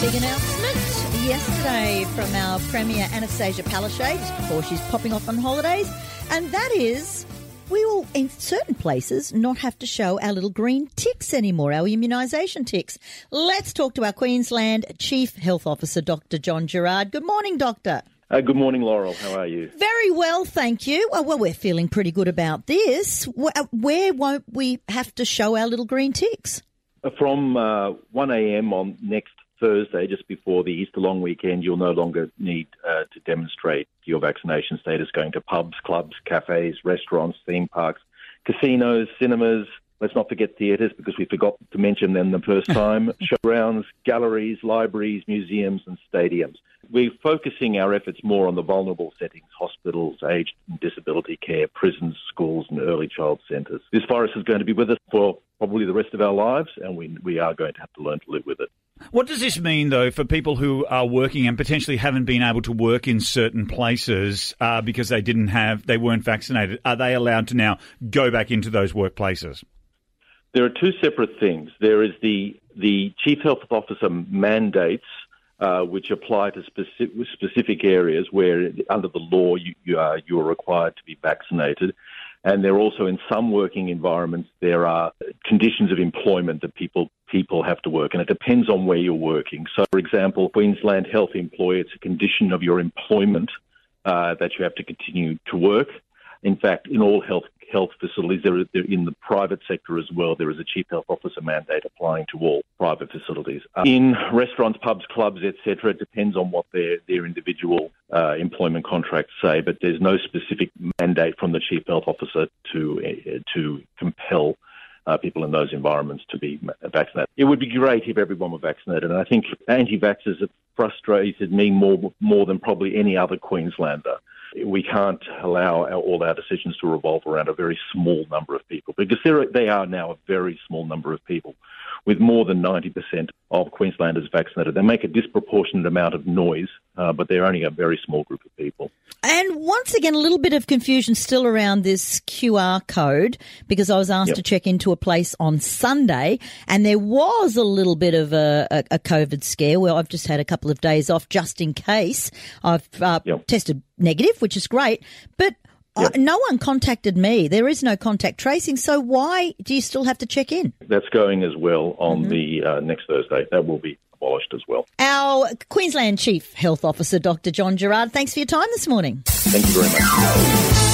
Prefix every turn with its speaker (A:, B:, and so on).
A: big announcement yesterday from our Premier Anastasia Palaszczuk just before she's popping off on holidays, and that is we will, in certain places, not have to show our little green ticks anymore, our immunisation ticks. Let's talk to our Queensland Chief Health Officer, Dr. John Gerrard. Good morning, Doctor.
B: Uh, good morning, Laurel. How are you?
A: Very well, thank you. Well, well we're feeling pretty good about this. Where won't we have to show our little green ticks?
B: From uh, 1 a.m. on next Thursday, just before the Easter long weekend, you'll no longer need uh, to demonstrate your vaccination status going to pubs, clubs, cafes, restaurants, theme parks, casinos, cinemas. Let's not forget theatres because we forgot to mention them the first time. Showgrounds, galleries, libraries, museums, and stadiums. We're focusing our efforts more on the vulnerable settings hospitals, aged and disability care, prisons, schools, and early child centres. This virus is going to be with us for probably the rest of our lives, and we, we are going to have to learn to live with it.
C: What does this mean, though, for people who are working and potentially haven't been able to work in certain places uh, because they didn't have, they weren't vaccinated? Are they allowed to now go back into those workplaces?
B: There are two separate things. There is the the chief health officer mandates, uh, which apply to specific, specific areas where, under the law, you, you are you are required to be vaccinated. And there are also in some working environments there are conditions of employment that people people have to work, and it depends on where you're working. So, for example, Queensland Health employee, it's a condition of your employment uh, that you have to continue to work. In fact, in all health health facilities, there, there, in the private sector as well, there is a chief health officer mandate applying to all private facilities. Uh, in restaurants, pubs, clubs, etc., it depends on what their their individual uh, employment contracts say, but there's no specific mandate from the chief health officer to uh, to compel uh, people in those environments to be vaccinated. It would be great if everyone were vaccinated, and I think anti-vaxxers have frustrated me more more than probably any other Queenslander. We can't allow our, all our decisions to revolve around a very small number of people because they are now a very small number of people with more than 90% of Queenslanders vaccinated. They make a disproportionate amount of noise, uh, but they're only a very small group of people.
A: And once again, a little bit of confusion still around this QR code because I was asked yep. to check into a place on Sunday and there was a little bit of a, a, a COVID scare where I've just had a couple of days off just in case. I've uh, yep. tested negative, which is great, but Yep. Uh, no one contacted me. There is no contact tracing. So why do you still have to check in?
B: That's going as well on mm-hmm. the uh, next Thursday. That will be abolished as well.
A: Our Queensland Chief Health Officer, Dr. John Gerrard, thanks for your time this morning.
B: Thank you very much.